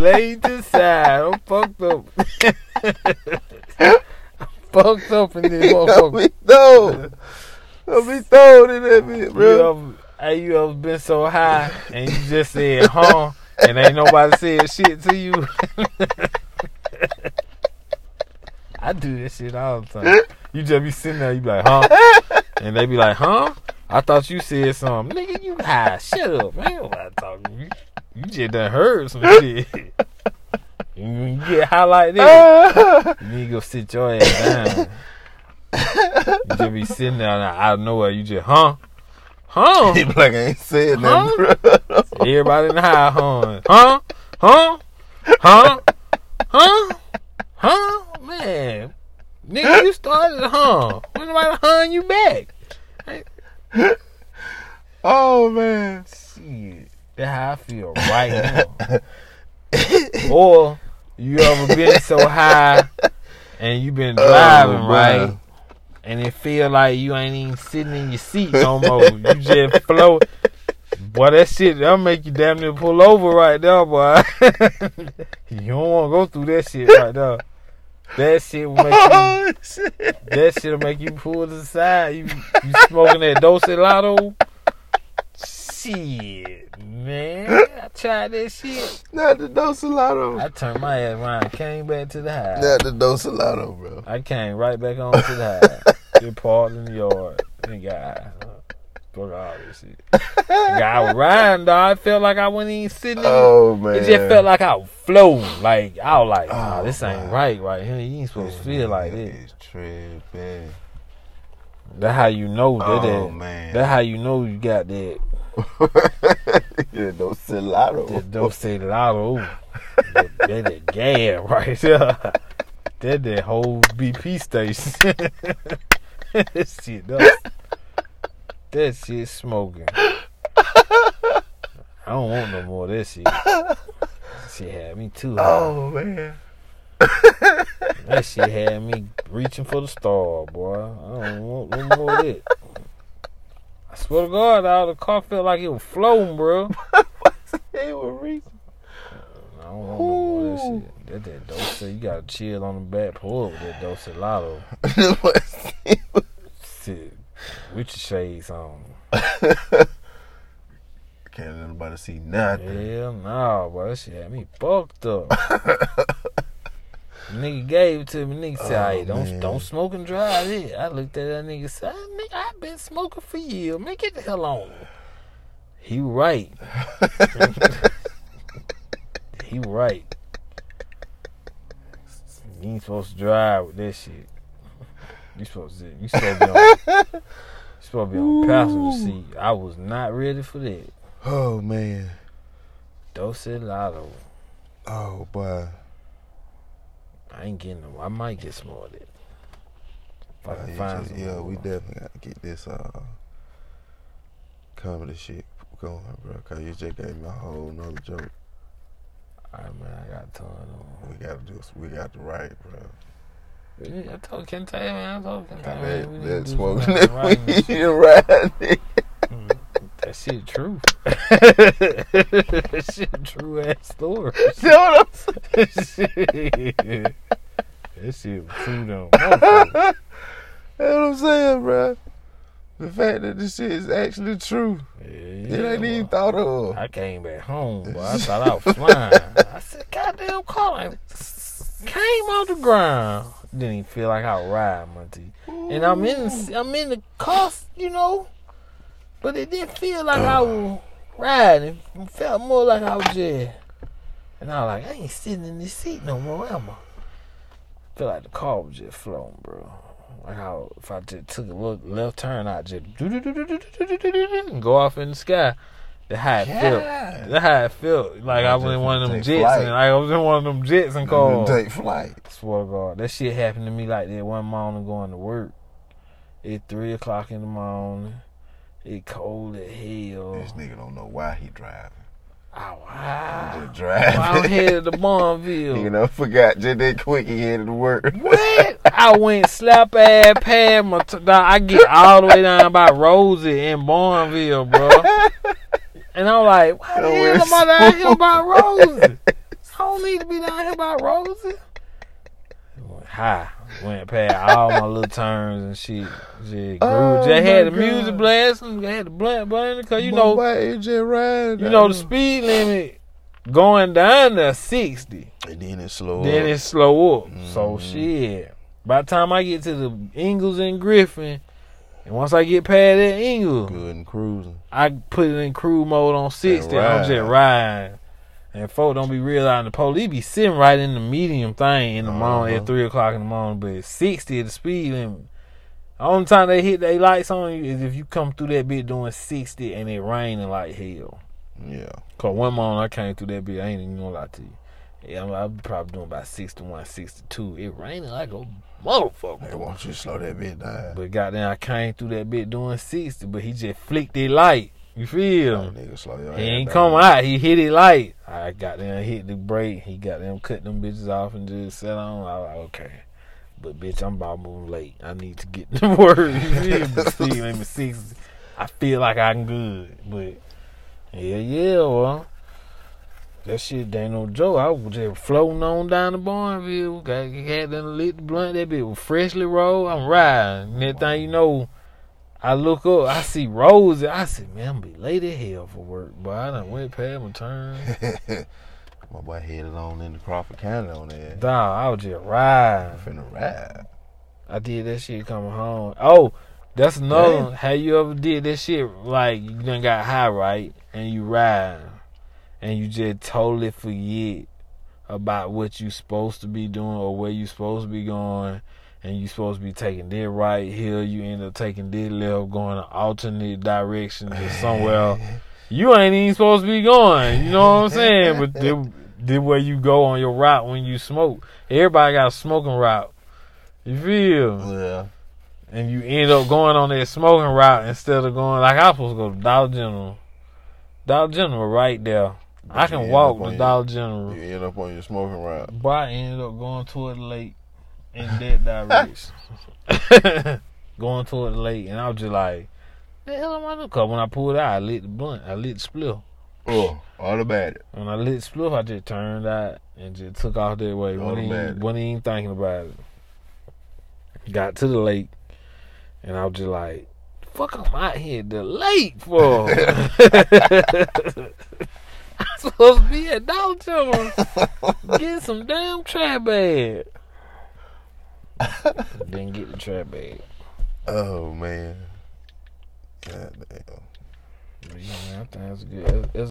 lay to the side. I'm fucked up. I'm fucked up in this I'll motherfucker. be thrown. I'll be thrown in that bitch, You bro. ever, hey, you ever been so high and you just said, huh? And ain't nobody said shit to you. I do this shit all the time. You just be sitting there, you be like, huh? And they be like, huh? I thought you said something. Nigga, you high. Shut up, man. Nobody talking to you. You just done heard some shit. When you get high like this, you need to go sit your ass down. You just be sitting there out of nowhere, you just, huh? Huh? He like I ain't said nothing, Huh? Everybody in the high huh? Huh? Huh? Huh? Huh? Huh? Man. Nigga, you started huh. When nobody huh you back? Oh man. Shit. That's how I feel right now. or you ever been so high and you been oh, driving, Oh, right? And it feel like you ain't even sitting in your seat no more. you just float. Boy, that shit, that'll make you damn near pull over right there, boy. you don't want to go through that shit right there. That shit will make you, Oh shit. that shit'll make you pull to the side. You, you smoking that Dose Lotto? Shit, man. I tried that shit. Not the Dosalado. I turned my ass around and came back to the house. Not the Dosalado, bro. I came right back on to the house. Just parked in the yard. And got fuck all this shit. Guy was riding, dog. I felt like I wasn't even sitting in Oh man. It just felt like I was floating. Like I was like, nah, Oh, this ain't wow. right right here. You ain't supposed to feel like this. It's tripping. That's how you know that. Oh that man. that's how you know you got that. yeah, Dosalado. That don't say lotto. that, that, that gas right there. That that whole BP station. that shit does. That shit smoking. I don't want no more of that shit. Shit had me too high. Oh man. That shit had me reaching for the star, boy. I don't want no more of it. I swear to God, all the car felt like it was floating, bro. They were reaching. I don't want no more of that shit. That that dose, you gotta chill on the back, pull with that dose of lotto. Shit, with your shades on. Can't let nobody see nothing. Hell nah, boy. That shit had me fucked up. nigga gave it to me. Nigga said, Oh, "Hey, don't man. don't smoke and drive it." I looked at that nigga. Said, "Nigga, I've been smoking for years. Man, get the hell on." He right. he right. You ain't supposed to drive with that shit. You supposed to. You supposed to be on. You supposed to be on passenger seat. I was not ready for that. Oh man. Dose Lotto. Oh boy. I ain't getting them. I might get some more of that. If I can yeah, find some yeah, we definitely got to get this uh comedy shit going, bro. Cause you just gave me a whole nother joke. All right, man, I got ton of We gotta do. We got to write, bro. I told Kente, man. I told Kente, man. That, we need that to do smoking that writing and shit. weed and riding. That shit true. that shit true ass story. You know what I'm shit. That shit was true though. That's what I'm saying, bro. The fact that this shit is actually true, Yeah, it ain't even thought of. I came back home, but I thought I was flying. I said, goddamn car like, came off the ground. Didn't even feel like I riding, Monty. And I'm in I'm in the car, you know. But it didn't feel like I was riding. It felt more like I was just and I was like, I ain't sitting in this seat no more, am I? feel like the car was just floating, bro. Like how if I just took a little left turn, I just do and go off in the sky. That's how it felt. Yeah. That's how it felt. Like I was in one of them jets, and I was in one of them jets and called. Take flight. Swear to God, that shit happened to me like that one morning going to work. It three o'clock in the morning. It cold as hell. This nigga don't know why he driving. Oh, wow. Just driving. I'm headed to Bonville. You know, forgot just that quick he headed to work. What? I went slap ass pad my. T- I get all the way down by Rosie in Bonville, bro. And I'm like, why the hell am I down here by Rosie? I don't need to be down here by Rosie. High. Went past all my little turns and shit. Just, grew. Oh, just had the my music God. blasting. Had the blunt burning. Cause you My know, boy AJ riding. you know the speed limit going down to 60. And then it slow Then up. it slow up. So Mhm. shit. By the time I get to the Ingles and Griffin, and once I get past that Ingle, good and cruising. I put it in crew mode on 60. I'm just riding. And folk don't be realizing the police be sitting right in the medium thing in the morning Uh-huh. at 3 o'clock in the morning, but 60 at the speed limit. Only time they hit their lights on you is if you come through that bit doing 60 and it raining like hell. Yeah. Cause one morning I came through that bit, I ain't even gonna lie to you. Yeah, I'm, I'm probably doing about 61, 62. It raining like a motherfucker. Hey, won't you slow that bit down? But goddamn, I came through that bit doing 60, but he just flicked it light. You feel? That nigga slow your He ain't down. come out. He hit it light. I got them hit the brake. He got them cut them bitches off and just sat on. I was like, okay. But bitch, I'm about moving late. I need to get to work. You feel me? Speed limit 60. I feel like I'm good. But yeah, yeah, well. That shit ain't no joke. I was just floating on down the Barnville. Got had them lit the blunt. That bitch was freshly rolled. I'm riding. Next thing you know, I look up, I see Rose. I said, man, I'm be late as hell for work. But I done went past my turn. My boy headed on into Crawford County on that. Dog, I was just riding. Finna ride. I did that shit coming home. Oh, that's another Yeah. one. Have you ever did that shit like you done got high, right? And you ride and you just totally forget about what you supposed to be doing or where you supposed to be going and you supposed to be taking this right here, you end up taking this left, going an alternate direction to somewhere you ain't even supposed to be going. You know what I'm saying? But the, the way you go on your route when you smoke, everybody got a smoking route. You feel? Yeah. And you end up going on that smoking route instead of going like I was supposed to go to Dollar General. Dollar General right there. I can walk on to Dollar General. You end up on your smoking route. But I ended up going toward the lake in that direction. going toward the lake, and I was just like, the hell am I doing? Cause when I pulled out, I lit the blunt. I lit the spliff. Oh, automatic. When I lit the spliff, I just turned out and just took off that way. Wasn't even, wasn't even thinking about it. Got to the lake, and I was just like, fuck, I'm out here at the lake for? I'm supposed to be at Dollar General get some damn trap bag. Didn't get the trap bag. Oh man. God damn. Yeah, man, I think that's good. It's- it's